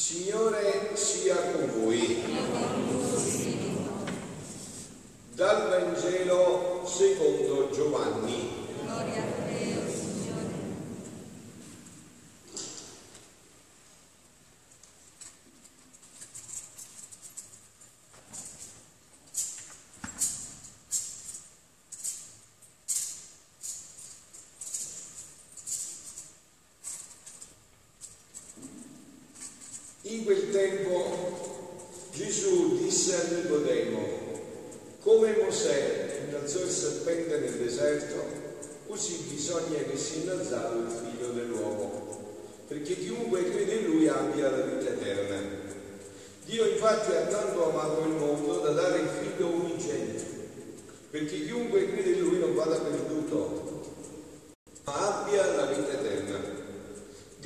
Signore sia con voi. Dal Vangelo secondo Giovanni. Gloria a te,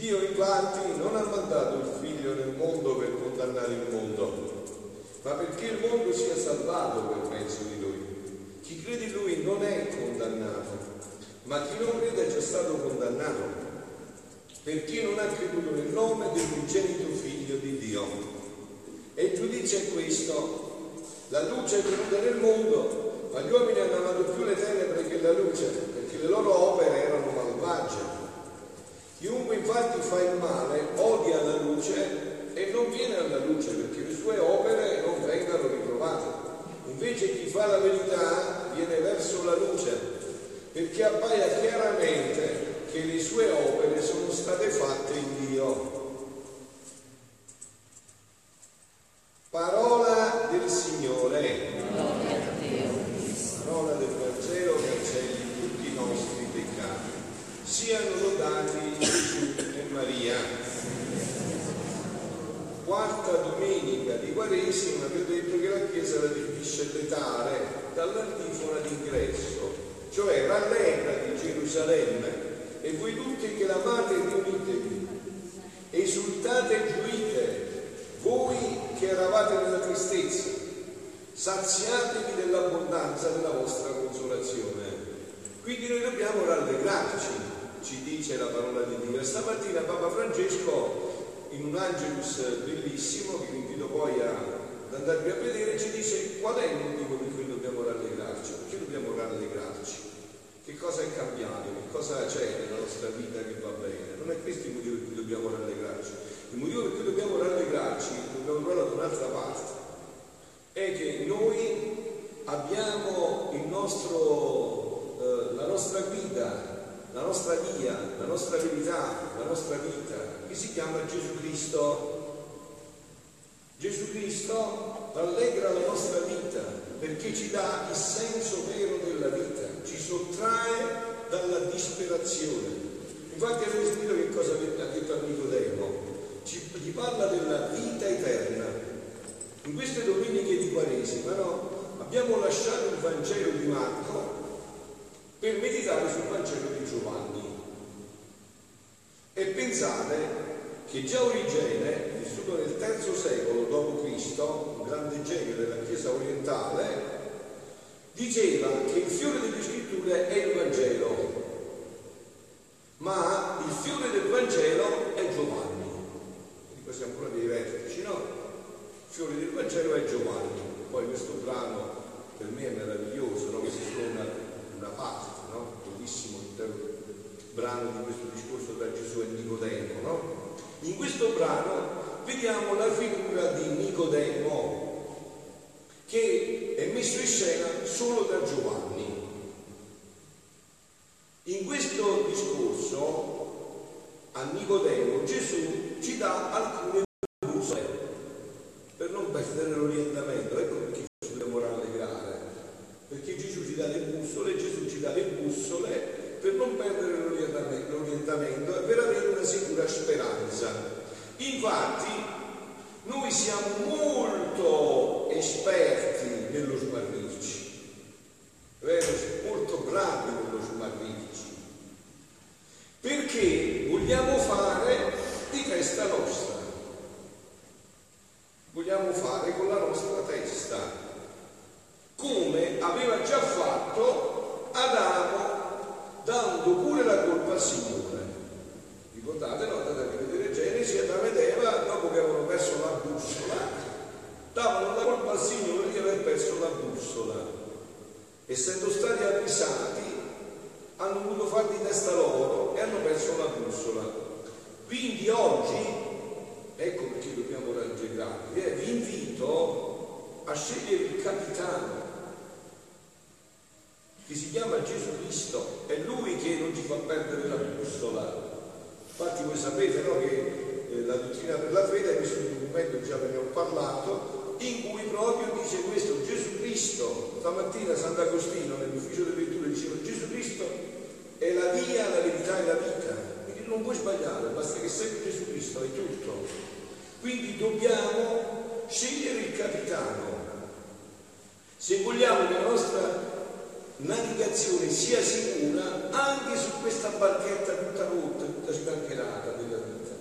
Dio infatti non ha mandato il figlio nel mondo per condannare il mondo, ma perché il mondo sia salvato per mezzo di lui. Chi crede in lui non è condannato, ma chi non crede è già stato condannato, perché non ha creduto nel nome dell'unigenito figlio di Dio. E il giudizio è questo, la luce è venuta nel mondo, ma gli uomini hanno amato più le tenebre che la luce, perché le loro opere erano malvagie. Chiunque infatti fa il male odia la luce e non viene alla luce perché le sue opere non vengano riprovate. Invece chi fa la verità viene verso la luce perché appaia chiaramente che le sue opere sono state fatte in Dio. Parola del Signore, Gloria a te, oh Cristo. parola del Vangelo che cancelli tutti i nostri peccati. Siano lodati Gesù e Maria. Quarta domenica di Quaresima vi ho detto che la Chiesa la definisce letare dall'antifona d'ingresso, cioè rallegrati Gerusalemme e voi tutti che l'amate riunitevi, esultate e gioite, voi che eravate nella tristezza, saziatevi dell'abbondanza della vostra consolazione. Quindi noi dobbiamo rallegrarci, ci dice la parola di Dio. Stamattina Papa Francesco, in un Angelus bellissimo, che vi invito poi a, andarvi a vedere, ci dice qual è il motivo per cui dobbiamo rallegrarci. Perché dobbiamo rallegrarci? Che cosa è cambiato? Che cosa c'è nella nostra vita che va bene? Non è questo il motivo per cui dobbiamo rallegrarci. Il motivo per cui dobbiamo rallegrarci, dobbiamo trovare da un'altra parte, è che noi abbiamo nostro, eh, la nostra guida, la nostra via, la nostra verità, la nostra vita, che si chiama Gesù Cristo. Cristo rallegra la nostra vita perché ci dà il senso vero della vita, ci sottrae dalla disperazione. Infatti avete sentito che cosa ha detto a Nicodemo? Ci, gli parla della vita eterna. In queste domeniche di Quaresima no? abbiamo lasciato il Vangelo di Marco per meditare sul Vangelo di Giovanni. E pensate che già Origene, vissuto nel III secolo d.C., un grande genio della Chiesa orientale, diceva che il fiore delle scritture è il Vangelo, ma il fiore del Vangelo è Giovanni. Quindi questi sono ancora dei vertici, no? Il fiore del Vangelo è Giovanni. Poi questo brano per me è meraviglioso, no? Questa è una, una parte, no? Bellissimo intero brano di questo discorso tra Gesù e Nicodemo, no? In questo brano vediamo la figura di Nicodemo che è messo in scena solo da Giovanni. In questo discorso a Nicodemo Gesù ci dà alcune bussole per non perdere l'orientamento. Ecco perché ci dobbiamo rallegrare. Perché Gesù ci dà le bussole, Gesù ci dà le bussole per non perdere l'orientamento, l'orientamento e per avere una sicura speranza. Infatti, noi siamo molto esperti nello smarrirci, vero? molto bravi nello smarrirci, perché vogliamo fare di testa nostra, vogliamo fare con la nostra testa, come aveva già fatto Adamo dando pure la colpa al Signore. Ricordate, no? Andate a rivedere Genesi, Adamo ed Eva, dopo che avevano perso la bussola. Essendo stati avvisati, hanno voluto far di testa loro e hanno perso la bussola. Quindi oggi, ecco perché dobbiamo raggegrarvi, eh, vi invito a scegliere il capitano che si chiama Gesù Cristo, è Lui che non ci fa perdere la bussola. Infatti voi sapete no, che eh, la dottrina per la fede è questo documento, già ve ne ho parlato, in cui proprio dice questo Gesù Cristo, stamattina Sant'Agostino nell'ufficio delle letture diceva Gesù Cristo è la via, la verità e la vita, quindi non puoi sbagliare, basta che segui Gesù Cristo, è tutto. Quindi dobbiamo scegliere il capitano. Se vogliamo che la nostra navigazione sia sicura anche su questa barchetta tutta rotta, tutta sbancherata della vita.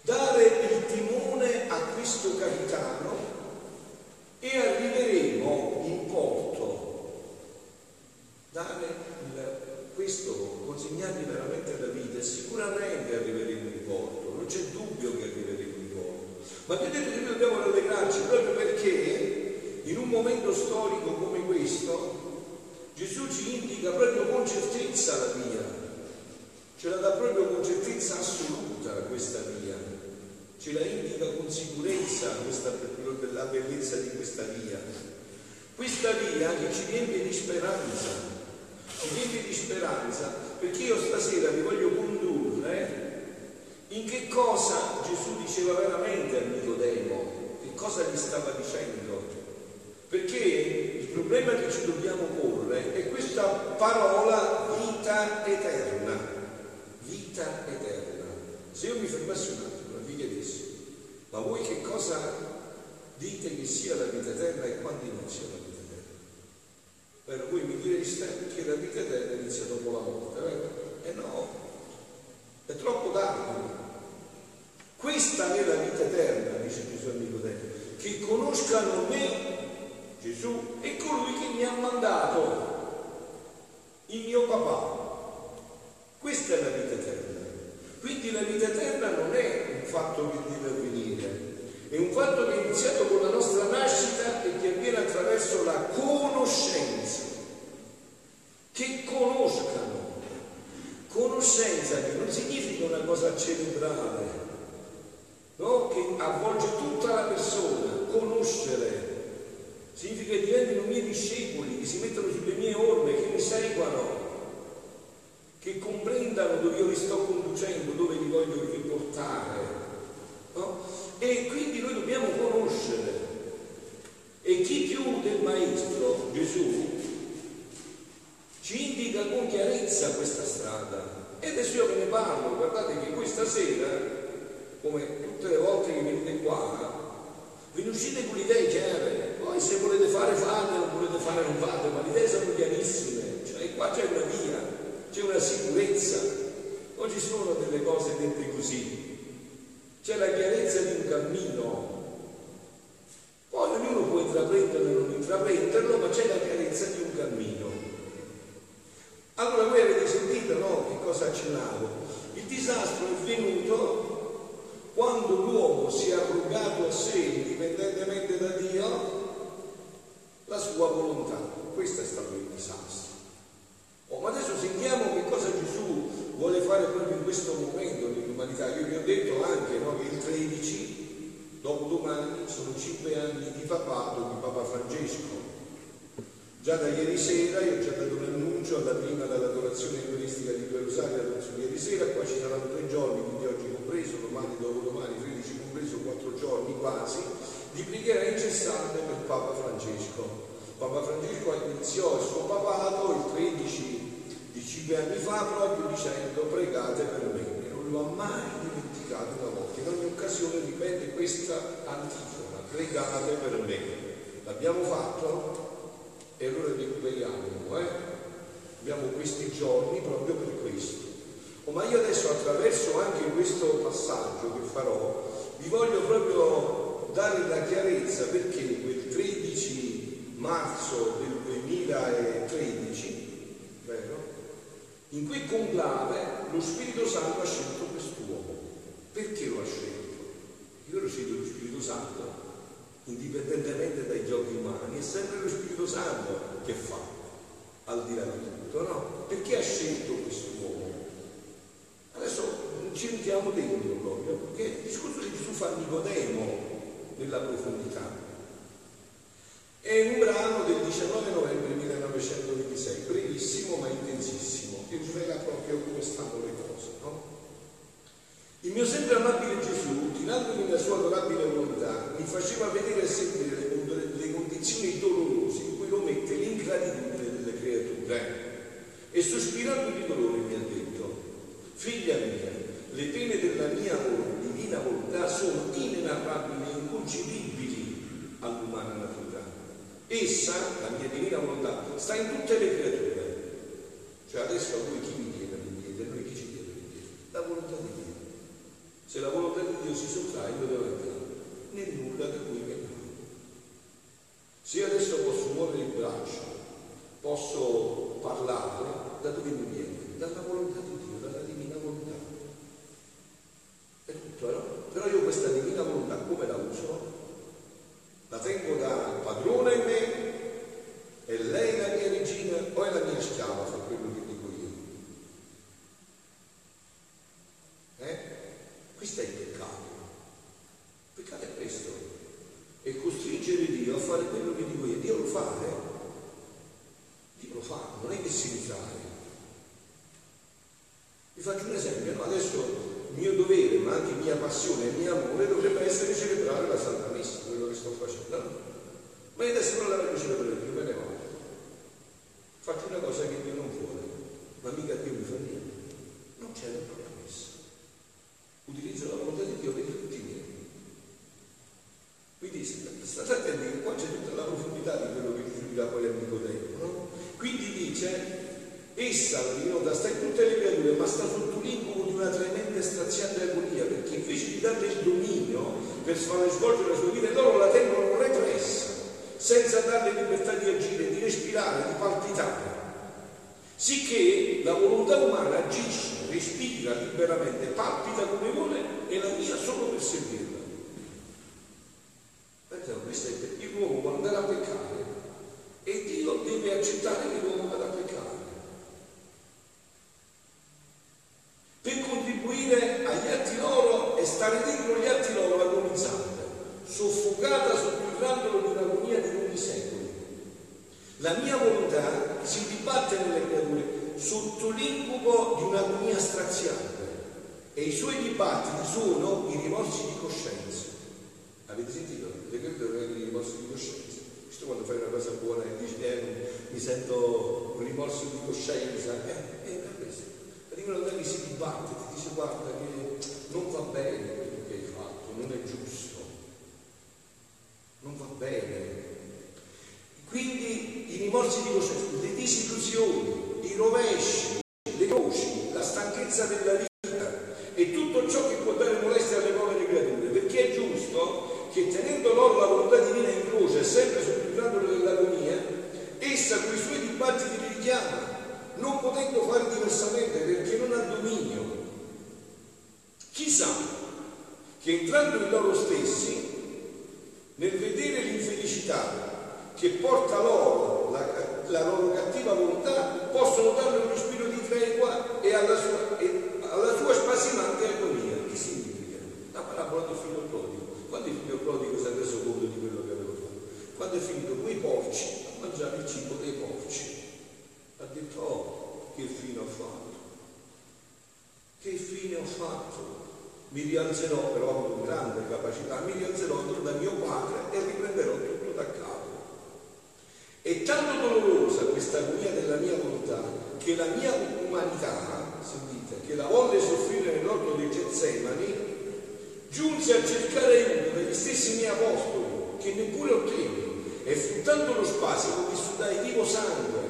Dare il timone a questo capitano e arriveremo in porto. Dare il, questo, consegnargli veramente la vita sicuramente arriveremo in porto, non c'è dubbio che arriveremo in porto. Ma detto che noi dobbiamo rallegrarci proprio perché in un momento storico come questo, Gesù ci indica proprio con certezza la via, ce la dà proprio con certezza assoluta questa via, ce la indica con sicurezza questa, la bellezza di questa via. Questa via che ci riempie di speranza, ci riempie di speranza, perché io stasera vi voglio condurre in che cosa Gesù diceva veramente a Nicodemo, che cosa gli stava dicendo perché il problema che ci dobbiamo porre è questa parola vita eterna. Vita eterna. Se io mi fermassi un attimo e vi chiedessi, ma voi che cosa dite che sia la vita eterna e quando inizia la vita eterna? Per voi mi direste che la vita eterna inizia dopo la morte, vero? E no, è troppo tardi. Questa è la vita eterna, dice Gesù a Nicodemo, che conoscano me Gesù è colui che mi ha mandato, il mio papà. Questa è la vita eterna. Quindi la vita eterna non è un fatto che deve avvenire, è un fatto che è iniziato con la nostra nascita e che avviene attraverso la conoscenza. Che conoscano. Conoscenza che non significa una cosa cerebrale, no? che avvolge tutta la persona, conoscere significa che diventino miei discepoli, che si mettono sulle mie orme, che mi seguano, che comprendano dove io li sto conducendo, dove li voglio riportare. No? E quindi noi dobbiamo conoscere. E chi più del Maestro, Gesù, ci indica con chiarezza questa strada. E adesso io ve ne parlo, guardate che questa sera, come tutte le volte che venite qua, ve ne uscite con idee chiare, poi se volete fare fate, non volete fare non fate, ma le idee sono chiarissime, cioè qua c'è una via, c'è una sicurezza, non ci sono delle cose dette così, c'è la chiarezza di un cammino. Poi ognuno può intraprenderlo o non intraprenderlo, ma c'è la chiarezza di un cammino. Allora voi avete sentito, no? Che cosa accennavo? Il disastro è venuto quando l'uomo si è arrogato a sé, indipendentemente da Dio, la sua volontà. Questo è stato il disastro. Oh, ma adesso sentiamo che cosa Gesù vuole fare proprio in questo momento dell'umanità. Io vi ho detto anche no, che il 13, dopo domani, sono cinque anni di papato di Papa Francesco. Già da ieri sera, io ho già dato l'annuncio alla prima dell'adorazione eucaristica di due rosari, l'adorazione ieri sera, qua ci saranno tre giorni, quindi oggi compreso, domani, dopo domani, 13 compreso, quattro giorni quasi, di preghiera incessante per Papa Francesco. Papa Francesco iniziò il suo papato il 13 di 5 anni fa proprio dicendo pregate per me non lo ha mai dimenticato una volta. In ogni occasione ripete questa antifona, pregate per me. L'abbiamo fatto e allora recuperiamo, eh? Abbiamo questi giorni proprio per questo. Oh, ma io adesso attraverso anche questo passaggio che farò vi voglio proprio dare la chiarezza perché quel 13 marzo del 2013, vero? In quel conclave lo Spirito Santo ha scelto quest'uomo. Perché lo ha scelto? Io lo scelto lo Spirito Santo indipendentemente dai giochi umani, è sempre lo Spirito Santo che fa, al di là di tutto, no? Perché ha scelto questo uomo? Adesso ci mettiamo dentro proprio, perché il discorso di Gesù fa Nicodemo nella profondità. È un brano del 19 novembre 1926, brevissimo ma intensissimo, che rivela proprio come stanno le cose, no? Il mio sempre amabile Gesù, tirandomi nella sua adorabile volontà, mi faceva vedere e sentire le, le condizioni dolorose in cui lo mette l'ingratitudine delle creature. E sospirando di dolore mi ha detto, figlia mia, le pene della mia divina volontà sono inenarrabili e inconcepibili all'umana natura. Essa, la mia divina volontà, sta in tutte le creature. Cioè adesso a voi chi mi chiede di chiedere, noi chi ci chiede di chiedere? La volontà di Dio. Se la volontà di Dio si sottrae, io devo entrare nel nulla da cui veniamo. Se adesso posso muovere il braccio, posso parlare, da dove mi viene? Dalla volontà di Dio, dalla divina volontà. È tutto, no? Però io questa divina volontà come la uso? La tengo da padrone in me? È lei la mia regina o è la mia schiava, fa quello che dico io? Eh? Questo è il peccato. Il peccato è questo. È costringere Dio a fare quello che dico io. Dio lo fa, eh? Dio lo fa, non è che si ritrae. Vi faccio un esempio, no? adesso il mio dovere, ma anche mia passione e mio amore dovrebbe essere celebrare la Santa Messa, quello che sto facendo. No? Adesso non la voglio celebrare più, me ne vado. Faccio una cosa che Dio non vuole, ma mica Dio mi fa niente. Non c'è il problema utilizzo la volontà di Dio per tutti i miei. Quindi state attenti che qua c'è tutta la profondità di quello che dirà poi a Nicodemo. No? Quindi dice, essa, la divinità, sta in tutte le creature, ma sta sotto l'incubo di una tremenda straziante agonia, perché invece di darle il dominio per svolgere la sua vita, loro la tengono senza darle libertà di agire, di respirare, di palpitare. Sicché la volontà umana agisce respira liberamente, palpita come vuole e la mia solo per servirla. Perché questo è perché l'uomo può andare a peccare e Dio deve accettare che l'uomo vada a peccare. Per contribuire agli atti loro e stare dentro gli atti loro agonizzante, soffocata sotto il randolo di un'agonia di lunghi secoli. La mia volontà si dibatte nelle creature sotto l'incubo di un'agonia straziante e i suoi dibattiti sono i rimorsi di coscienza. Avete sentito? Le credo i rimorsi di coscienza. Questo quando fai una cosa buona e dici eh, mi sento un rimorso di coscienza, eh, è per questo. Arrivano da che si dibatte, ti dice guarda che non va bene quello che hai fatto, non è giusto, non va bene. Quindi i rimorsi di coscienza, le disillusioni, i rovesci, le croci, la stanchezza della vita e tutto ciò che può dare molestia alle povere creature, perché è giusto che tenendo loro la volontà divina in croce, sempre sotto il grado dell'agonia, essa con i suoi dibattiti li richiama, non potendo fare diversamente perché non ha dominio. Chissà che entrando in loro stessi, nel vedere l'infelicità che porta loro la, loro cattiva volontà, possono darle uno spirito di tregua e alla sua, e alla sua spasimante agonia. Che significa? La parabola del figlio prodigo. Quando il figlio prodigo si è reso conto di quello che aveva fatto? Quando è finito quei porci a mangiare il cibo dei porci, ha detto, oh, che fine ho fatto? Che fine ho fatto? Mi rialzerò, però con grande capacità, mi rialzerò da mio padre e riprenderò tutto da capo. È tanto dolorosa questa agonia della mia volontà che la mia umanità, sentite, che la volle soffrire nell'orto dei Getsemani, giunse a cercare aiuto degli stessi miei apostoli, che neppure ottenni, e fruttando lo spasimo mi sudai vivo sangue,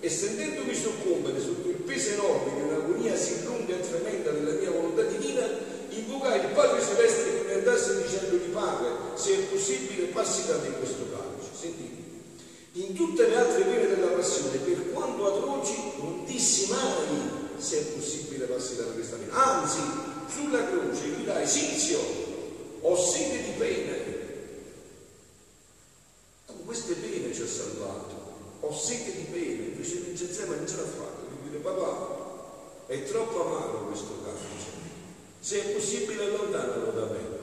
e sentendomi soccombere sotto il peso enorme di un'agonia sì lunga e tremenda della mia volontà divina, invocai il Padre Celeste che mi andasse dicendo di Padre, se è possibile, passi da te questo calice. Sentite in tutte le altre della passione per quanto atroci non dissi mai se è possibile passare da questa vita. Anzi sulla croce gridai Sizio ho sete di pene. Con queste pene ci ha salvato. Ho sete di pene invece in Gezzema non ce l'ha fatto, mi dire papà è troppo amaro questo carcere. Se è possibile allontanarlo da me.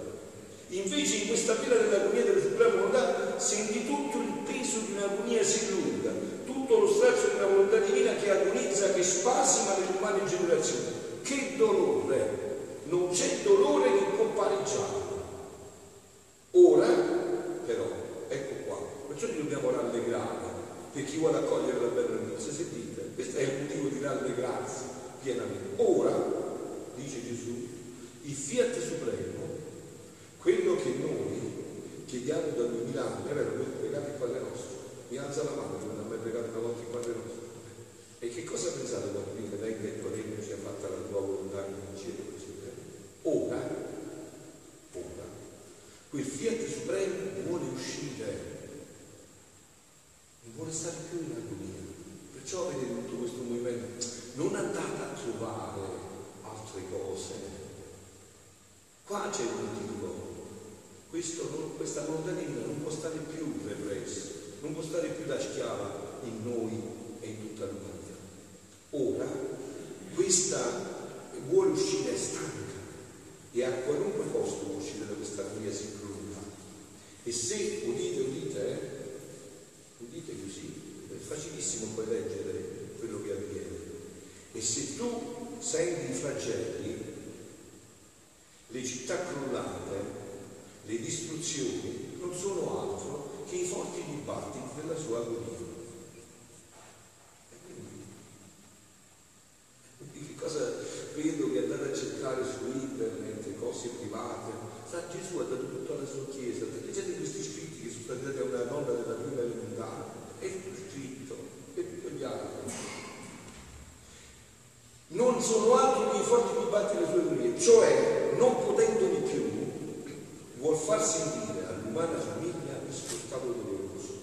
Invece in questa fila dell'agonia del Supremo Volontà senti tutto il peso di un'agonia si lunga tutto lo strazio di una volontà divina che agonizza, che spasima le umane generazioni. Che dolore! Non c'è dolore che può pareggiarlo. Ora, però, ecco qua, perciò ci dobbiamo rallegrare per chi vuole accogliere la bella notizia. Sentite, questo è il motivo di rallegrarsi pienamente. Ora, dice Gesù, il fiat supremo, quello che noi chiediamo da duemila anni, è vero, noi pregate il Padre nostro, mi alza la mano che non ha mai pregato una volta il Padre nostro. E che cosa pensate quando viene venga e tuo regno sia fatta la tua volontà in cielo così bene? Ora, ora, quel fiat supremo vuole uscire, non vuole stare più in agonia. Perciò vedete tutto questo movimento. Non andate a trovare altre cose. Qua c'è un motivo. Questo questa divina non può stare più repressa, stare più da schiava in noi e in tutta l'umanità. Ora, questa vuole uscire stanca e a qualunque costo può uscire da questa agonia si prolungata. E se udite, udite, eh, udite così, è facilissimo poi leggere quello che avviene. E se tu senti i flagelli, le città crollate, le distruzioni, non sono altro che i forti dibattiti della sua agonia. Quindi che cosa vedo che andate a cercare su internet, cose private? Sa, Gesù ha dato tutto alla sua chiesa, leggete questi scritti che sono stati dati a una donna della prima elementare, è tutto scritto, e tutto altri. Non sono altro che i forti dibattiti delle sue agonie, cioè non potendone più, vuol far sentire all'umana famiglia il suo stato doloroso.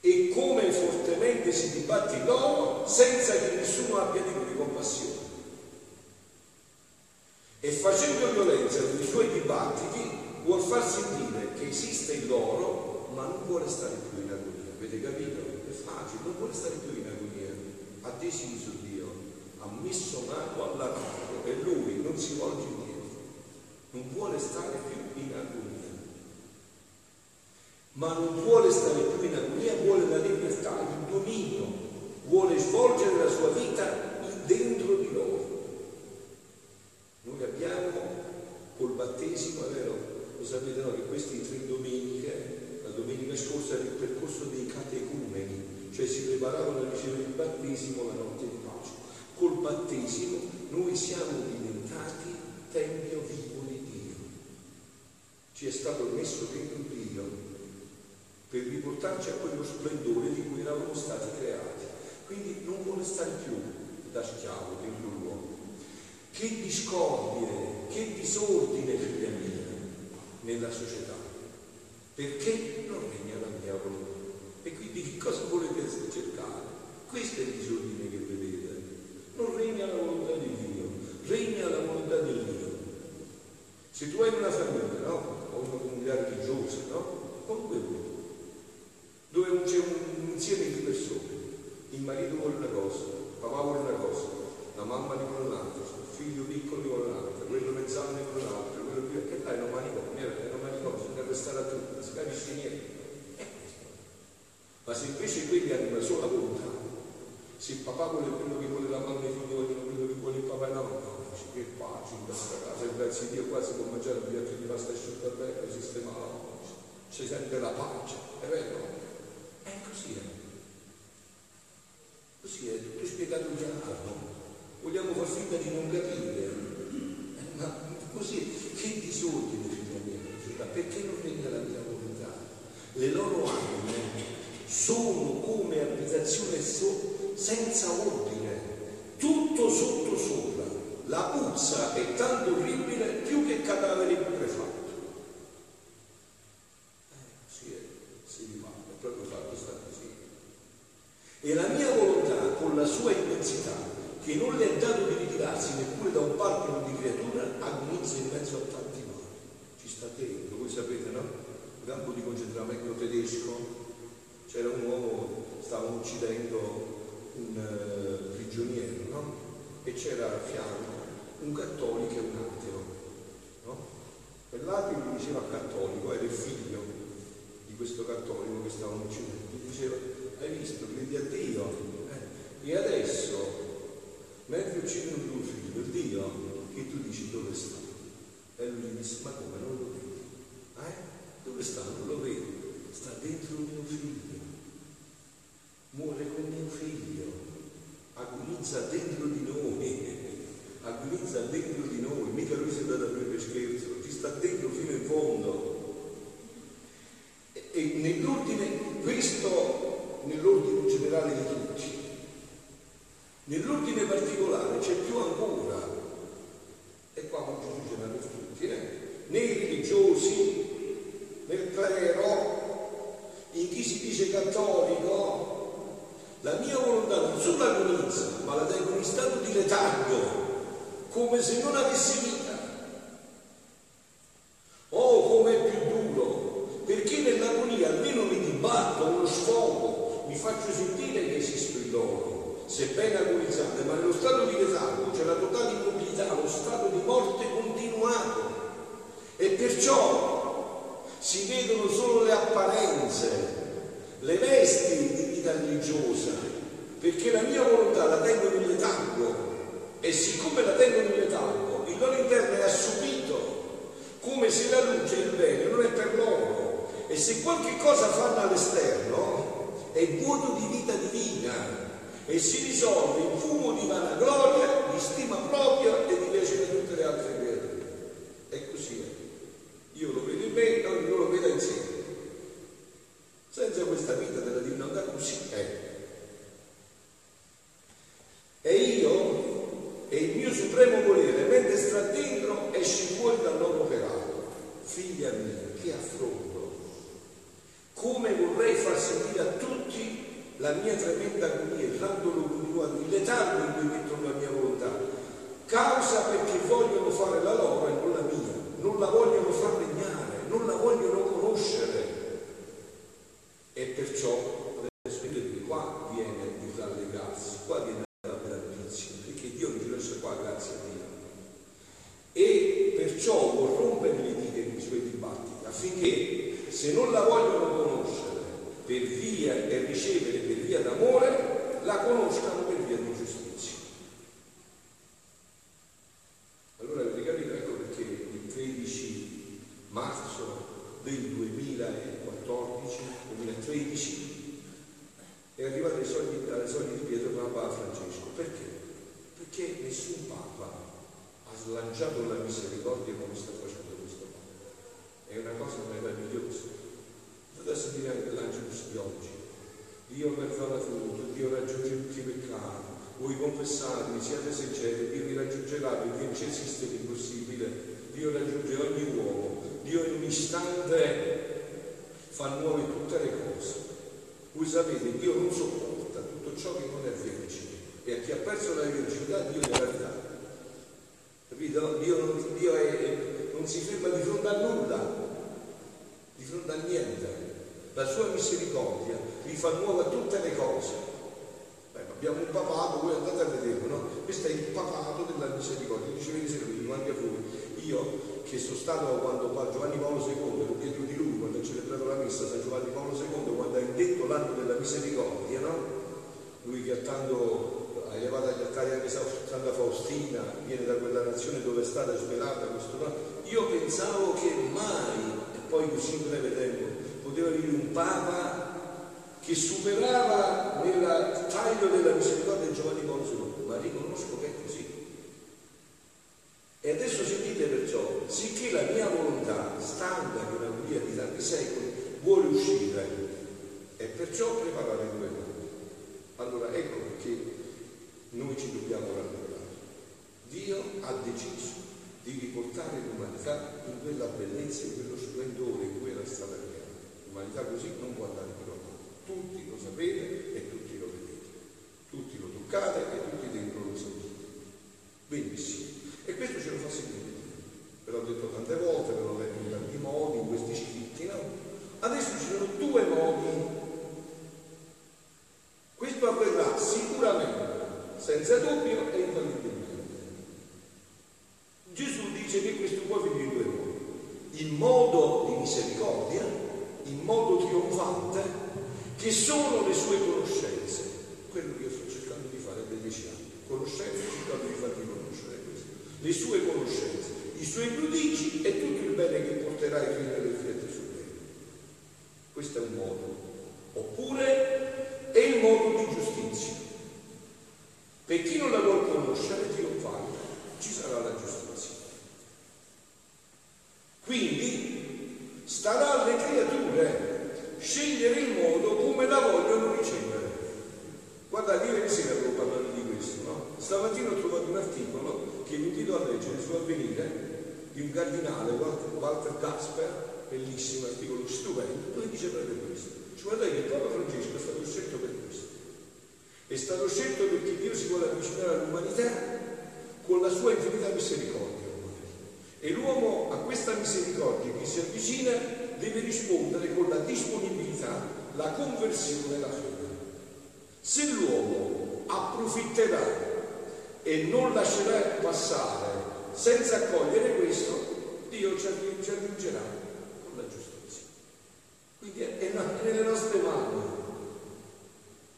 E come fortemente si dibatte in loro senza che nessuno abbia di compassione. E facendo violenza nei suoi dibattiti vuol far sentire che esiste in loro, ma non vuole stare più in agonia. Avete capito? È facile, non vuole stare più in agonia. Ha deciso Dio, ha messo mano all'armato e lui non si volge indietro non vuole stare più in agonia. Ma non vuole stare più in agonia, vuole la libertà, il dominio, vuole svolgere la sua vita dentro di loro. Noi abbiamo col battesimo, è vero, lo sapete no, che queste tre domeniche, la domenica scorsa era il percorso dei catecumeni, cioè si preparavano a ricevere il battesimo la notte di pace. Col battesimo noi siamo diventati tempio vivo di Dio. Ci è stato messo dentro Dio per riportarci a quello splendore di cui eravamo stati creati. Quindi non vuole stare più da schiavo dentro l'uomo. Che discordie, che disordine, figlia mia, nella società. Perché non regna la mia volontà. E quindi che cosa volete cercare? Questo è il disordine che vedete. Non regna la volontà di Dio, regna la volontà di Dio. Se tu hai una famiglia, no? O una comunità religiosa, no? Comunque dove c'è un insieme di persone, il marito vuole una cosa, papà vuole una cosa, la mamma ne vuole un'altra, il figlio piccolo ne vuole un'altra, quello mezzano ne vuole un'altra, quello più che là è un manicomio, è un manicomio, a tutti, non si capisce niente. Questo. Ma se invece quelli hanno una sola volontà, se il papà vuole quello che vuole la mamma e i figli vogliono quello che vuole il papà e la mamma, dice che pace in questa casa, grazie a Dio qua si può mangiare un piatto di pasta asciutta bene, sistemato, si sente la pace, è vero? È così, è. Così è, tutto spiegato chiaro. Vogliamo far finta di non capire. Eh, ma così, che disordine, figlia mia, perché non regna la mia volontà? Le loro anime sono come abitazione so, senza ordine, tutto sotto sopra. La puzza è tanto orribile più che cadavere putrefatto. Eh, si riparla, è proprio fatto sta così. E la mia volontà, con la sua immensità, che non le è dato di ritirarsi neppure da un palpito di creatura, agonizza in mezzo a tanti mali. Ci sta dentro, voi sapete, no? Il campo di concentramento tedesco, c'era un uomo, stavano uccidendo un uh, prigioniero, no? E c'era a fianco un cattolico e un ateo, no? E l'ateo gli diceva cattolico, era il figlio di questo cattolico che stavano uccidendo, gli diceva, hai visto, credi a Dio? E adesso, mentre uccidono tuo figlio, Dio, che tu dici dove sta? E lui gli disse, ma come non lo vedi? Eh? Dove sta? Non lo vedo. Sta dentro mio figlio. Muore con mio figlio. Agonizza dentro di noi. Agonizza dentro di noi. Mica lui si è andato a noi per scherzo. Ci sta dentro fino in fondo. E, e nell'ordine, questo nell'ordine generale di tutti. Nell'ordine particolare c'è più ancora. E qua non ce l'ha per tutti, eh? nei religiosi, nel clero, in chi si dice cattolico, la mia volontà non solo agonizza, ma la tengo in stato di letargo, come se non avessi vita. Oh, come è più duro, perché nell'agonia almeno mi dibatto, uno sfogo, mi faccio sentire che esisto in loro, sebbene agonizzante, ma nello stato di letargo c'è la totale immobilità, lo stato di morte continuato. E perciò si vedono solo le apparenze, le vesti di vita religiosa, perché la mia volontà la tengo in letargo e siccome la tengo in letargo, il loro interno è assopito, come se la luce, il bene, non è per loro. E se qualche cosa fanno all'esterno, è vuoto di vita divina e si risolve in fumo di vanagloria, di stima propria e di piacere di tutte le altre creature. E così è. Io lo vedo in me e ognuno lo veda insieme. Senza questa vita della divinità così è. E io e il mio supremo volere, mentre sta dentro, esce fuori dal loro operato. Figlia mia, che affronto! Come vorrei far sentire a tutti la mia tremenda agonia, il randolo continuato, il letargo in cui mettono la mia volontà. Causa perché vogliono fare la loro e non la mia, non la vogliono far regnare, non la vogliono conoscere. E perciò, adesso vedete, qua viene il rallegrarsi, qua viene la bella notizia, perché Dio non ci lascia qua, grazie a Dio. E perciò vuol rompere le dita in quei dibattiti, affinché se non la vogliono conoscere per via e ricevere per via d'amore, la conoscano per via di giustizia. Allora avete capito? Ecco perché il 13 marzo del 2014, 2013, è arrivato ai sogni, alle soglie di Pietro Papa Francesco. Perché? Perché nessun Papa ha slanciato la misericordia come sta facendo questo Papa. È una cosa meravigliosa. Adesso dire anche l'Angelus di oggi. Dio perdona tutto, Dio raggiunge tutti i peccati. Voi confessatemi, siate sinceri, Dio vi raggiungerà perché non esiste l'impossibile. Dio raggiunge ogni uomo. Dio in un istante fa le cose. Voi sapete, Dio non sopporta tutto ciò che non è vergine. E a chi ha perso la virginità Dio gliela dà. Capito? Dio, non, Dio è, non si ferma di fronte a nulla, di fronte a niente. La sua misericordia vi fa nuova tutte le cose. Beh, abbiamo un papato, voi andate a vederlo, no? Questo è il papato della misericordia. Dice, dico anche a voi. Io che sono stato quando Giovanni Paolo II dietro di lui, quando ha celebrato la messa San Giovanni Paolo II, quando ha indetto l'anno della misericordia, no? Lui che ha tanto ha elevato agli altari anche Santa Faustina, viene da quella nazione dove è stata svelata questo no? Io pensavo che mai, e poi così breve tempo, poteva venire un Papa che superava nel taglio della misericordia Giovanni Paolo II, ma riconosco che è così. E adesso sentite perciò, sicché la mia volontà, stanca di una via di tanti secoli, vuole uscire e perciò preparare due mani. Allora ecco perché noi ci dobbiamo rallegrare. Dio ha deciso di riportare l'umanità in quella bellezza, in quello splendore in cui era stata creata. L'umanità così non può andare più avanti. Tutti lo sapete e tutti lo vedete. Tutti lo toccate e tutti dentro lo sentite. Benissimo detto tante volte, ve l'ho detto in tanti modi, in questi scritti, no? Adesso ci sono due modi. Questo avverrà sicuramente, senza dubbio e infallibilmente. Gesù dice che questo può finire in due modi. In modo di misericordia, in modo trionfante, che sono le sue conoscenze. Quello che io sto cercando di fare da dieci anni. Conoscenze, cercando di farvi conoscere questo. Le sue conoscenze i suoi prodigi e tutto il bene che porterai fino alle fiette su me. Questo è un modo. Oppure è il modo di giustizia. Per chi non la vuole conoscere, trionfante, ci sarà la giustizia. Quindi starà alle creature scegliere il modo come la vogliono ricevere. Guardate, io ieri sera avevo parlato di questo, no? Stamattina ho trovato un articolo che vi invito a leggere su Avvenire di un cardinale, Walter Gasper, bellissimo articolo stupendo, dove dice proprio questo. Cioè, guardate che Papa Francesco è stato scelto per questo. È stato scelto perché Dio si vuole avvicinare all'umanità con la sua infinita misericordia. E l'uomo a questa misericordia che si avvicina deve rispondere con la disponibilità, la conversione e la fede. Se l'uomo approfitterà e non lascerà passare senza accogliere questo, Dio ci aggiungerà con la giustizia. Quindi è, nelle nostre mani,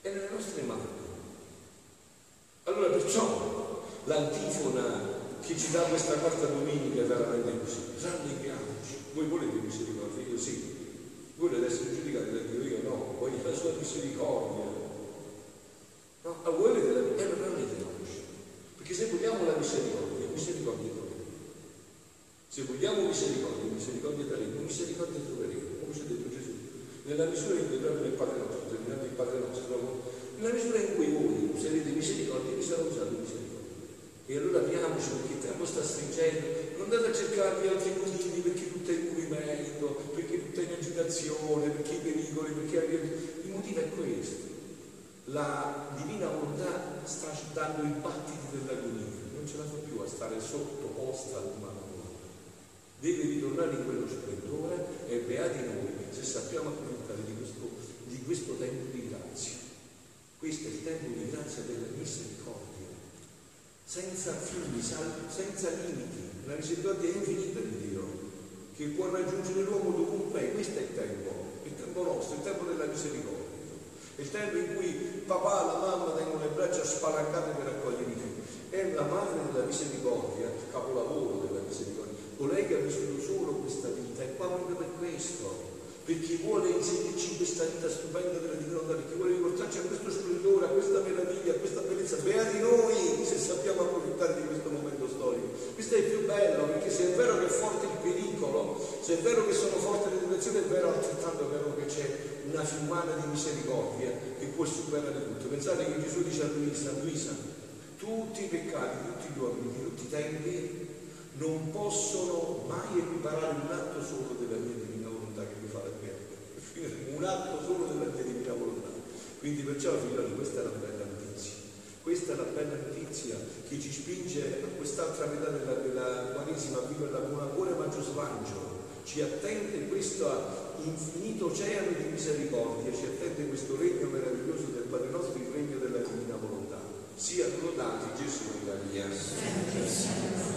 è nelle nostre mani. Allora perciò l'antifona che ci dà questa quarta domenica è veramente così. Rallegriamoci. Voi volete misericordia? Io sì. Voi volete essere giudicati da Dio? Io no. Voglio la sua misericordia. No, a voi volete la e allora rallegriamoci. Perché se vogliamo la misericordia, misericordia troveremo. Se vogliamo misericordia, misericordia daremo, misericordia troveremo. Come ci ha detto Gesù. Nella misura in cui proprio il Padre nostro, terminato il Padre nostro, nella misura in cui voi userete misericordia, vi sarà usato misericordia. E allora apriamoci perché il tempo sta stringendo, non andate a cercarvi altri motivi perché tutto è in movimento, perché tutto è in agitazione, perché i pericoli, perché il motivo è questo. La divina volontà sta dando i battiti dell'agonia, non ce la fa più a stare sottoposta all'umana volontà. Deve ritornare in quello splendore e beati noi se sappiamo approfittare di questo, di questo tempo di grazia. Questo è il tempo di grazia della misericordia senza fini, senza limiti. La misericordia infinita di Dio, che può raggiungere l'uomo dovunque è. Questo è il tempo, il tempo nostro, il tempo della misericordia. Il tempo in cui papà e la mamma tengono le braccia spalancate per accogliere i figli. È la madre della misericordia, il capolavoro della misericordia. Colei che ha vissuto solo questa vita è qua proprio per questo perché vuole inserirci in questa vita stupenda della divinità, perché vuole riportarci a questo splendore, a questa meraviglia, a questa bellezza. Beati noi se sappiamo approfittare di questo momento storico. Questo è il più bello, perché se è vero che è forte il pericolo, se è vero che sono forti le tentazioni, è vero altrettanto vero che c'è una fiumana di misericordia che può superare tutto. Pensate che Gesù dice a Luisa, Luisa, tutti i peccati, tutti gli uomini, di tutti i tempi non possono mai equiparare un atto solo della mia divina un atto solo della mia divina volontà. Quindi perciò, figlioli, questa è la bella. Questa è la bella notizia che ci spinge a quest'altra metà della, della Quaresima a vivere con amore maggior slancio. Ci attende questo infinito oceano di misericordia, ci attende questo regno meraviglioso del Padre nostro, il regno della divina volontà. Siano lodati Gesù Maria.